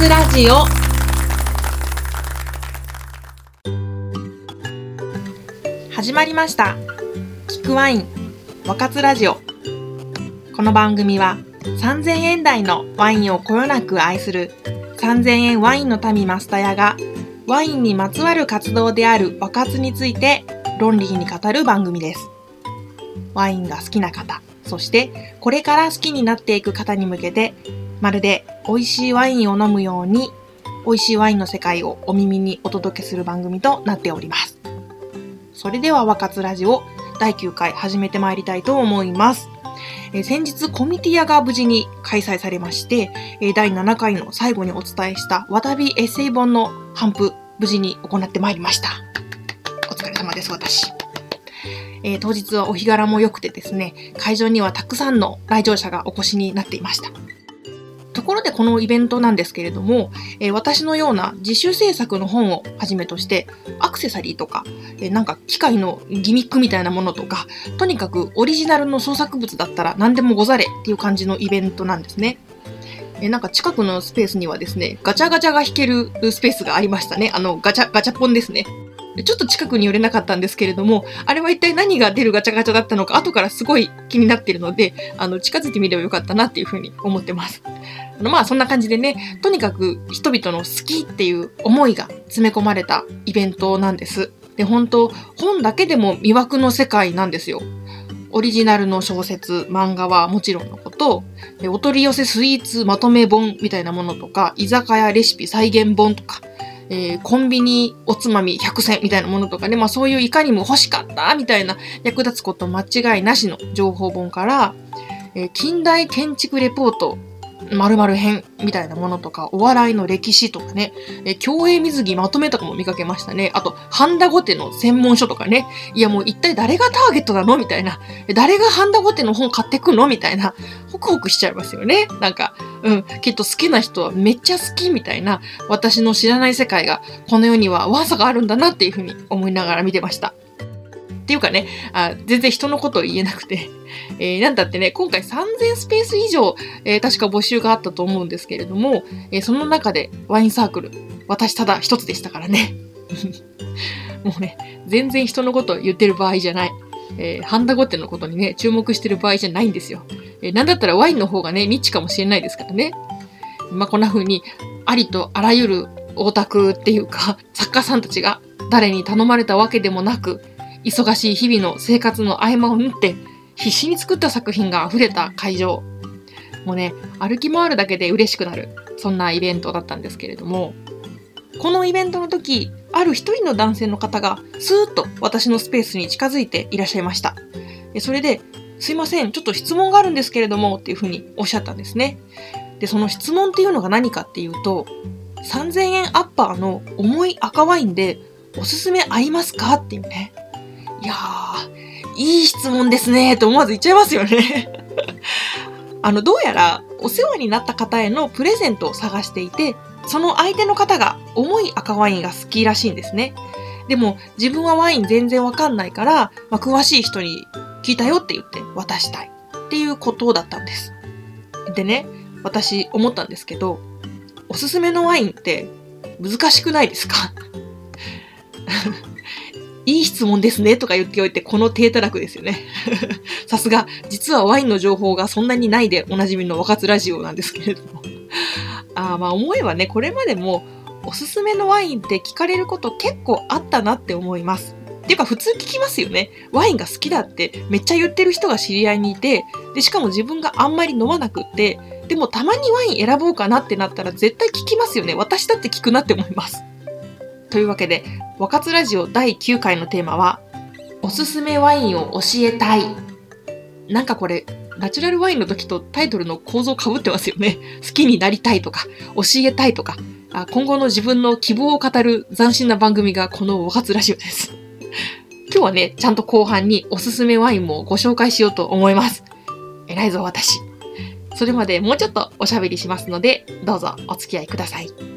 つラジオ。始まりました。聞くワイン若津ラジオ。この番組は3000円台のワインをこよなく愛する3000円ワインの民マスタヤがワインにまつわる活動である若津について論理に語る番組です。ワインが好きな方そしてこれから好きになっていく方に向けてまるで美味しいワインを飲むように美味しいワインの世界をお耳にお届けする番組となっております。それでは若津ラジオ第9回始めてまいりたいと思います。え先日コミティアが無事に開催されまして、え第7回の最後にお伝えしたわたびエッセイ本の頒布無事に行ってまいりました。お疲れ様です、私。えー、当日はお日柄も良くてですね、会場にはたくさんの来場者がお越しになっていました。ところでこのイベントなんですけれども、えー、私のような自主制作の本をはじめとして、アクセサリーとか、えー、なんか機械のギミックみたいなものとか、とにかくオリジナルの創作物だったら何でもござれっていう感じのイベントなんですね。えなんか近くのスペースにはですね、ガチャガチャが弾けるスペースがありましたね。あの、ガチャ、ガチャポンですね。ちょっと近くに寄れなかったんですけれども、あれは一体何が出るガチャガチャだったのか、後からすごい気になっているので、あの、近づいてみればよかったなっていうふうに思ってます。あの、まあ、そんな感じでね、とにかく人々の好きっていう思いが詰め込まれたイベントなんです。で、本当本だけでも魅惑の世界なんですよ。オリジナルの小説、漫画はもちろんのこと、お取り寄せスイーツまとめ本みたいなものとか、居酒屋レシピ再現本とか、えー、コンビニおつまみ100選みたいなものとかね、まあそういういかにも欲しかったみたいな役立つこと間違いなしの情報本から、えー、近代建築レポート〇〇編みたいなものとか、お笑いの歴史とかね、え競泳水着まとめとかも見かけましたね。あと、ハンダゴテの専門書とかね。いやもう一体誰がターゲットなの？みたいな。誰がハンダゴテの本買ってくの？みたいな。ホクホクしちゃいますよね。なんか、うん、きっと好きな人はめっちゃ好きみたいな、私の知らない世界がこの世には噂があるんだなっていうふうに思いながら見てました。ていうかね、あ全然人のことを言えなくて、えー、なんだってね、今回3000スペース以上、えー、確か募集があったと思うんですけれども、えー、その中でワインサークル、私ただ一つでしたからね。もうね、全然人のことを言ってる場合じゃない。えー、ハンダゴテのことにね、注目してる場合じゃないんですよ。えー、なんだったらワインの方がね、ニッチかもしれないですからね。まあ、こんな風に、ありとあらゆるオタクっていうか、作家さんたちが誰に頼まれたわけでもなく、忙しい日々の生活の合間を縫って必死に作った作品が溢れた会場。もうね、歩き回るだけで嬉しくなる、そんなイベントだったんですけれども、このイベントの時、ある一人の男性の方がスーッと私のスペースに近づいていらっしゃいました。それで、すいません、ちょっと質問があるんですけれども、っていうふうにおっしゃったんですね。で、その質問っていうのが何かっていうと、3000円アッパーの重い赤ワインでおすすめ合いますかっていうね。いやー、いい質問ですね、と思わず言っちゃいますよね。あの、どうやらお世話になった方へのプレゼントを探していて、その相手の方が重い赤ワインが好きらしいんですね。でも自分はワイン全然わかんないから、まあ、詳しい人に聞いたよって言って渡したいっていうことだったんです。でね、私思ったんですけど、おすすめのワインって難しくないですか？いい質問ですねとか言っておいて、この低たらくですよね。さすが、実はワインの情報がそんなにないでおなじみの若津ラジオなんですけれども。あまあ思えばね、これまでもおすすめのワインって聞かれること結構あったなって思います。ていうか普通聞きますよね。ワインが好きだってめっちゃ言ってる人が知り合いにいて、で、しかも自分があんまり飲まなくって、でもたまにワイン選ぼうかなってなったら絶対聞きますよね。私だって聞くなって思います。というわけで、若津ラジオ第9回のテーマは、おすすめワインを教えたい。なんかこれ、ナチュラルワインの時とタイトルの構造かぶってますよね。好きになりたいとか、教えたいとか、あ今後の自分の希望を語る斬新な番組がこの若津ラジオです。今日はね、ちゃんと後半におすすめワインもご紹介しようと思います。偉いぞ、私。それまでもうちょっとおしゃべりしますので、どうぞお付き合いください。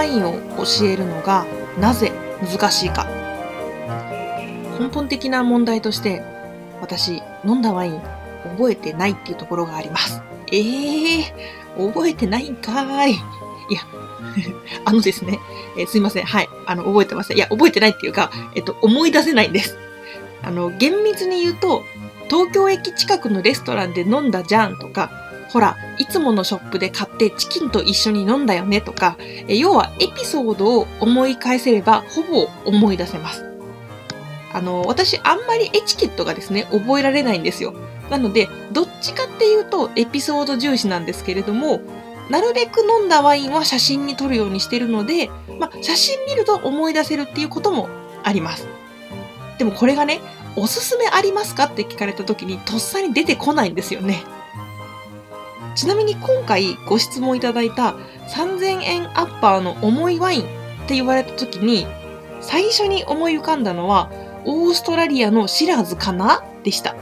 ワインを教えるのがなぜ難しいか。根本的な問題として、私、飲んだワイン覚えてないっていうところがあります。ええー、覚えてないんかーい。いや、あのですね、えー、すいません。はい。あの、覚えてません。いや、覚えてないっていうか、えっと、思い出せないんです。あの、厳密に言うと、東京駅近くのレストランで飲んだじゃんとか、ほら、いつものショップで買ってチキンと一緒に飲んだよねとか、要はエピソードを思い返せればほぼ思い出せます。あの、私あんまりエチケットがですね、覚えられないんですよ。なので、どっちかっていうとエピソード重視なんですけれども、なるべく飲んだワインは写真に撮るようにしてるので、まあ、写真見ると思い出せるっていうこともあります。でもこれがね、おすすめありますかって聞かれた時にとっさに出てこないんですよね。ちなみに今回ご質問いただいた3000円アッパーの重いワインって言われた時に最初に思い浮かんだのはオーストラリアのシラーズかな？でした。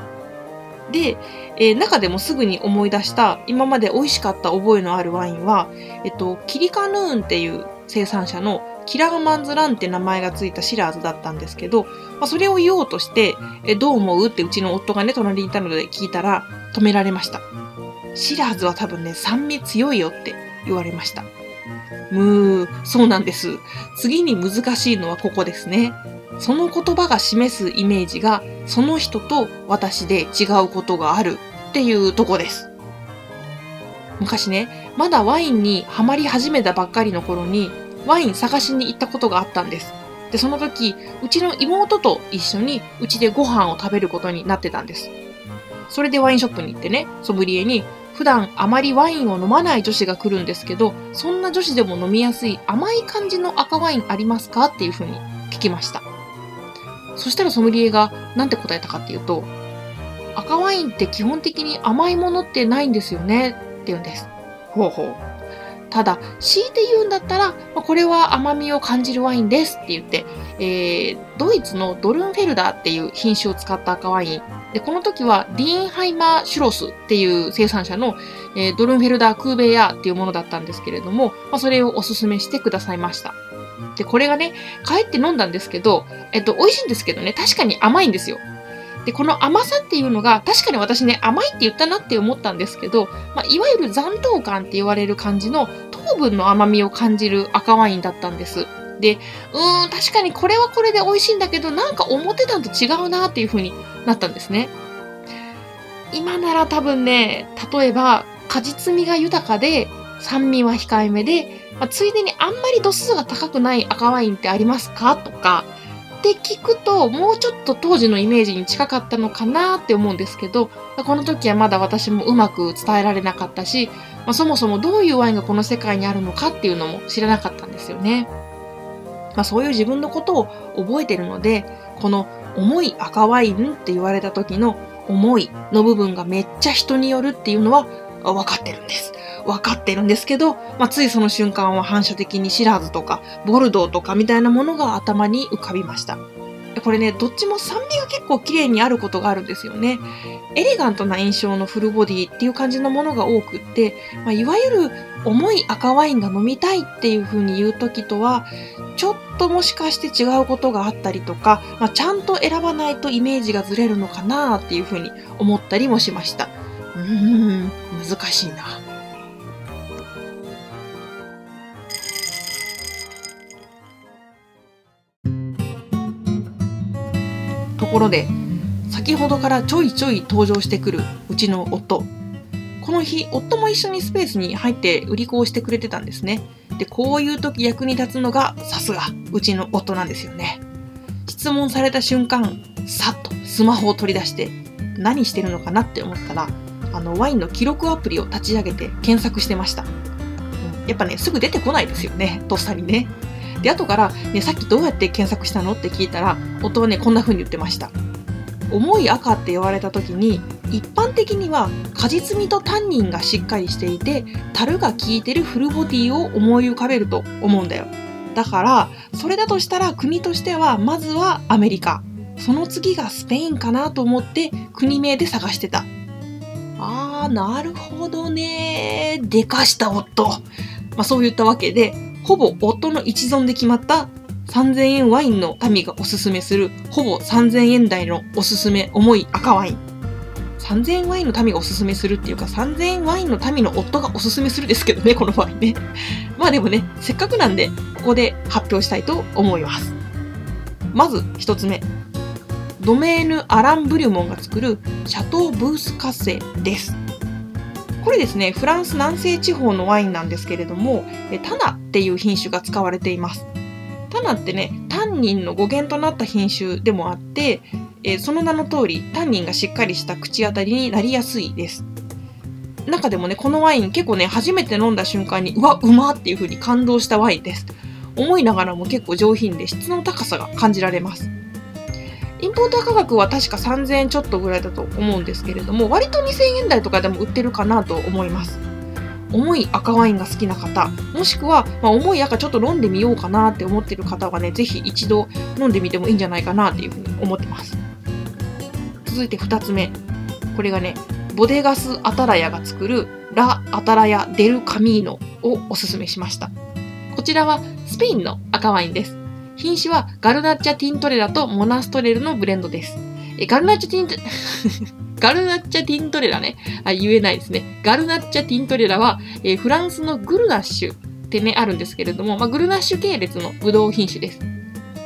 で、えー、中でもすぐに思い出した今まで美味しかった覚えのあるワインは、えっと、キリカヌーンっていう生産者のキラーマンズランって名前がついたシラーズだったんですけど、まあ、それを言おうとして、えどう思う？ってうちの夫がね、隣にいたので聞いたら止められました。シラーズは多分ね、酸味強いよって言われました。むー、そうなんです。次に難しいのはここですね。その言葉が示すイメージが、その人と私で違うことがあるっていうとこです。昔ね、まだワインにハマり始めたばっかりの頃に、ワイン探しに行ったことがあったんです。で、その時、うちの妹と一緒にうちでご飯を食べることになってたんです。それでワインショップに行ってね、ソムリエに普段あまりワインを飲まない女子が来るんですけど、そんな女子でも飲みやすい甘い感じの赤ワインありますか？っていうふうに聞きました。そしたらソムリエが何て答えたかっていうと、赤ワインって基本的に甘いものってないんですよね？って言うんです。ほうほう。ただ、強いて言うんだったら、これは甘みを感じるワインですって言って、えー、ドイツのドルンフェルダーっていう品種を使った赤ワインで、この時はディーンハイマーシュロスっていう生産者の、えー、ドルンフェルダークーベイヤーっていうものだったんですけれども、まあ、それをおすすめしてくださいました。で、これがね、帰って飲んだんですけど、えっと、美味しいんですけどね、確かに甘いんですよ。で、この甘さっていうのが、確かに私ね、甘いって言ったなって思ったんですけど、まあ、いわゆる残糖感って言われる感じの糖分の甘みを感じる赤ワインだったんです。で、うーん、確かにこれはこれで美味しいんだけど、なんか思ってたのと違うなっていう風になったんですね。今なら多分ね、例えば果実味が豊かで酸味は控えめで、まあ、ついでにあんまり度数が高くない赤ワインってありますか？とか、って聞くと、もうちょっと当時のイメージに近かったのかなって思うんですけど、この時はまだ私もうまく伝えられなかったし、まあ、そもそもどういうワインがこの世界にあるのかっていうのも知らなかったんですよね。まあ、そういう自分のことを覚えてるので、この重い赤ワインって言われた時の重いの部分がめっちゃ人によるっていうのは分かってるんです。分かってるんですけど、まあ、ついその瞬間は反射的にシラーズとかボルドーとかみたいなものが頭に浮かびました。これね、どっちも酸味が結構綺麗にあることがあるんですよね。エレガントな印象のフルボディっていう感じのものが多くって、まあ、いわゆる重い赤ワインが飲みたいっていう風に言う時とは、ちょっともしかして違うことがあったりとか、まあ、ちゃんと選ばないとイメージがずれるのかなっていう風に思ったりもしました。うーん、難しいな。ところで、先ほどからちょいちょい登場してくるうちの夫。この日、夫も一緒にスペースに入って売り子をしてくれてたんですね。で、こういう時役に立つのが、さすが、うちの夫なんですよね。質問された瞬間、さっとスマホを取り出して、何してるのかなって思ったら、あの、ワインの記録アプリを立ち上げて検索してました。やっぱね、すぐ出てこないですよね、とっさにね。で、後から、ね、さっきどうやって検索したのって聞いたら、夫はね、こんな風に言ってました。重い赤って言われた時に一般的には果実味とタンニンがしっかりしていて樽が効いてるフルボディを思い浮かべると思うんだよ。だからそれだとしたら国としてはまずはアメリカ。その次がスペインかなと思って国名で探してた。あーなるほどね。でかした夫、まあ、そういったわけでほぼ夫の一存で決まった3000円ワインの民がおすすめするほぼ3000円台のおすすめ重い赤ワイン。3000円ワインの民がおすすめするっていうか3000円ワインの民の夫がおすすめするですけどね、この場合ね。まあでもね、せっかくなんでここで発表したいと思います。まず一つ目。ドメーヌ・アラン・ブリュモンが作るシャトー・ブース・カッセです。これですね、フランス南西地方のワインなんですけれども、タナっていう品種が使われています。タナってね、タンニンの語源となった品種でもあって、えその名の通り、タンニンがしっかりした口当たりになりやすいです。中でもね、このワイン結構ね、初めて飲んだ瞬間に、うわ、うまっていう風に感動したワインです。思いながらも結構上品で質の高さが感じられます。インポーター価格は確か3000円ちょっとぐらいだと思うんですけれども、割と2000円台とかでも売ってるかなと思います。重い赤ワインが好きな方、もしくは、まあ、重い赤ちょっと飲んでみようかなって思ってる方はね、ぜひ一度飲んでみてもいいんじゃないかなっていうふうに思ってます。続いて2つ目。これがね、ボデガス・アタラヤが作るラ・アタラヤ・デル・カミーノをおすすめしました。こちらはスペインの赤ワインです。品種はガルナッチャ・ティントレラとモナストレルのブレンドです。えガルナッチャ・ティントレ ガルナッチャ・ティントレラね。あ、言えないですね。ガルナッチャ・ティントレラは、え、フランスのグルナッシュってね、あるんですけれども、まあ、グルナッシュ系列のブドウ品種です。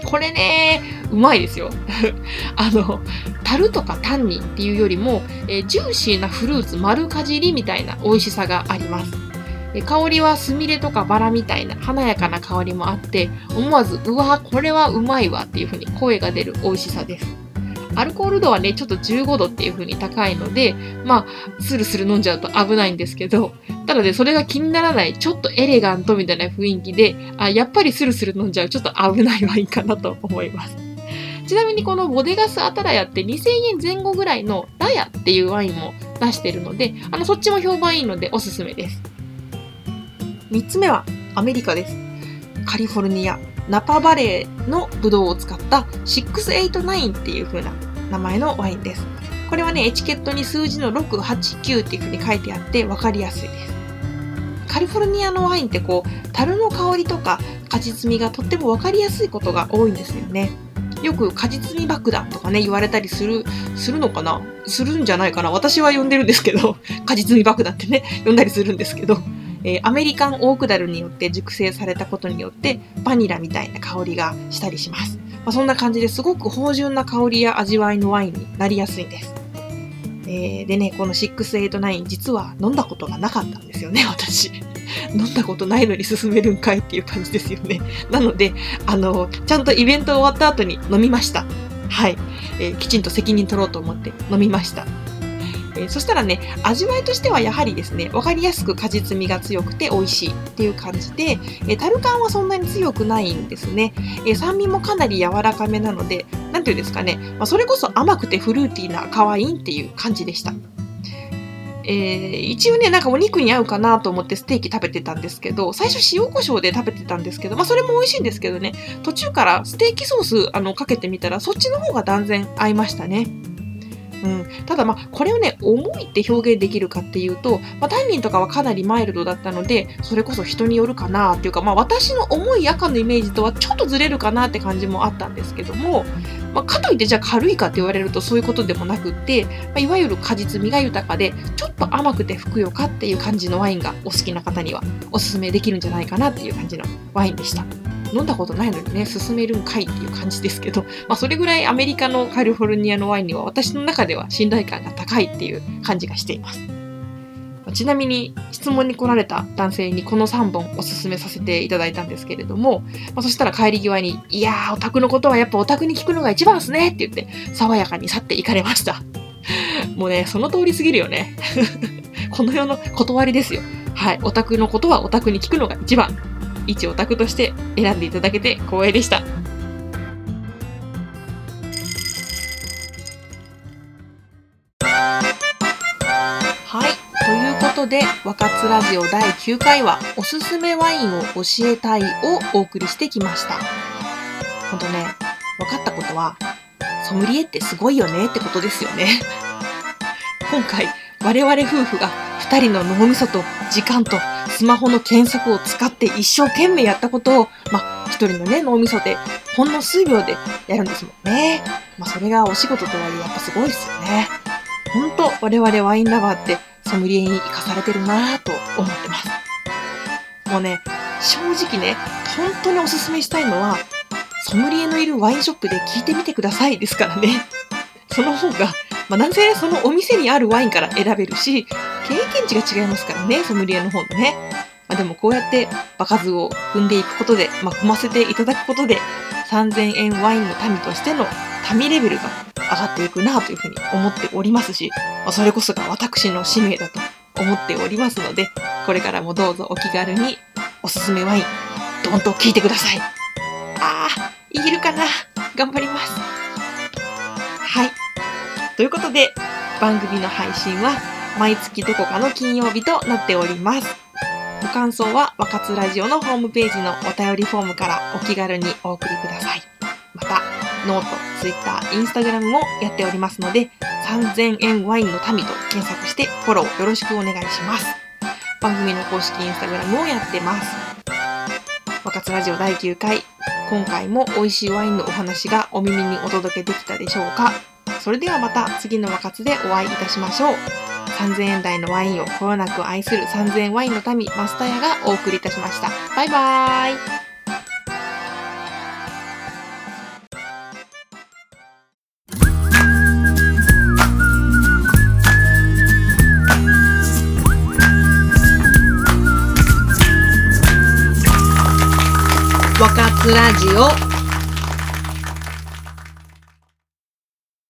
これね、うまいですよ。あの、樽とかタンニンっていうよりも、え、ジューシーなフルーツ丸かじりみたいな美味しさがあります。香りはスミレとかバラみたいな華やかな香りもあって、思わず、うわ、これはうまいわっていう風に声が出る美味しさです。アルコール度はね、ちょっと15度っていう風に高いので、まあ、スルスル飲んじゃうと危ないんですけど、ただね、それが気にならない、ちょっとエレガントみたいな雰囲気で、あ、やっぱりスルスル飲んじゃう、ちょっと危ないワインかなと思います。ちなみにこのボデガスアタラヤって2000円前後ぐらいのラヤっていうワインも出してるので、あの、そっちも評判いいのでおすすめです。3つ目はアメリカです。カリフォルニア、ナパバレーのブドウを使った689っていう風な名前のワインです。これはね、エチケットに数字の689っていう風に書いてあって分かりやすいです。カリフォルニアのワインってこう、樽の香りとか果実味がとっても分かりやすいことが多いんですよね。よく果実味爆弾とかね、言われたりする、するのかな？するんじゃないかな？私は呼んでるんですけど、果実味爆弾ってね、呼んだりするんですけど、えー、アメリカンオークダルによって熟成されたことによってバニラみたいな香りがしたりします。まあ、そんな感じですごく芳醇な香りや味わいのワインになりやすいんです。えー、でね、この689実は飲んだことがなかったんですよね、私。飲んだことないのに進めるんかいっていう感じですよね。なので、あの、ちゃんとイベント終わった後に飲みました。はい、えー、きちんと責任取ろうと思って飲みました。えー、そしたらね、味わいとしてはやはりですね、わかりやすく果実味が強くて美味しいっていう感じで、えー、タル感はそんなに強くないんですね。えー、酸味もかなり柔らかめなので、なんていうんですかね、まあ、それこそ甘くてフルーティーな赤ワインっていう感じでした。えー、一応ね、なんかお肉に合うかなと思ってステーキ食べてたんですけど、最初塩コショウで食べてたんですけど、まあそれも美味しいんですけどね、途中からステーキソースあのかけてみたら、そっちの方が断然合いましたね。うん、ただまあこれをね重いって表現できるかっていうと、まあ、タイミンとかはかなりマイルドだったのでそれこそ人によるかなっていうか、まあ、私の重い赤のイメージとはちょっとずれるかなって感じもあったんですけども、まあ、かといってじゃあ軽いかって言われるとそういうことでもなくって、まあ、いわゆる果実味が豊かでちょっと甘くてふくよかっていう感じのワインがお好きな方にはおすすめできるんじゃないかなっていう感じのワインでした。飲んだことないのにね、進めるんかいっていう感じですけど、まあそれぐらいアメリカのカリフォルニアのワインには私の中では信頼感が高いっていう感じがしています。ちなみに質問に来られた男性にこの3本おすすめさせていただいたんですけれども、まあ、そしたら帰り際に、いやー、オタクのことはやっぱオタクに聞くのが一番っすねって言って、爽やかに去っていかれました。もうね、その通りすぎるよね。この世の断りですよ。はい。オタクのことはオタクに聞くのが一番。一オタクとして選んでいただけて光栄でした。はい。ということで、若津ラジオ第9回は、おすすめワインを教えたいをお送りしてきました。ほんとね、分かったことは、ソムリエってすごいよねってことですよね。今回、我々夫婦が2人の脳みそと時間とスマホの検索を使って一生懸命やったことを、まあ、1人のね、脳みそでほんの数秒でやるんですもんね。まあ、それがお仕事とはいえやっぱすごいですよね。ほんと我々ワインラバーってソムリエに生かされてるなぁと思ってます。もうね、正直ね、本当におすすめしたいのは、ソムリエのいるワインショップで聞いてみてくださいですからね。その方が、まあ、なんせそのお店にあるワインから選べるし、経験値が違いますからね、ソムリエの方のね。まあ、でもこうやって場数を踏んでいくことで、まあ、踏ませていただくことで、3000円ワインの民としての民レベルが上がっていくなというふうに思っておりますし、まあ、それこそが私の使命だと思っておりますので、これからもどうぞお気軽におすすめワイン、どんと聞いてください。ああ、いけるかな頑張ります。はい。ということで、番組の配信は毎月どこかの金曜日となっております。ご感想は若津ラジオのホームページのお便りフォームからお気軽にお送りください。また、ノート、ツイッター、インスタグラムもやっておりますので、3000円ワインの民と検索してフォローよろしくお願いします。番組の公式インスタグラムをやってます。若津ラジオ第9回、今回も美味しいワインのお話がお耳にお届けできたでしょうかそれではまた次の若津でお会いいたしましょう。3000円台のワインをこよなく愛する3000円ワインの民、マスタヤがお送りいたしました。バイバーイ。若津ラジオ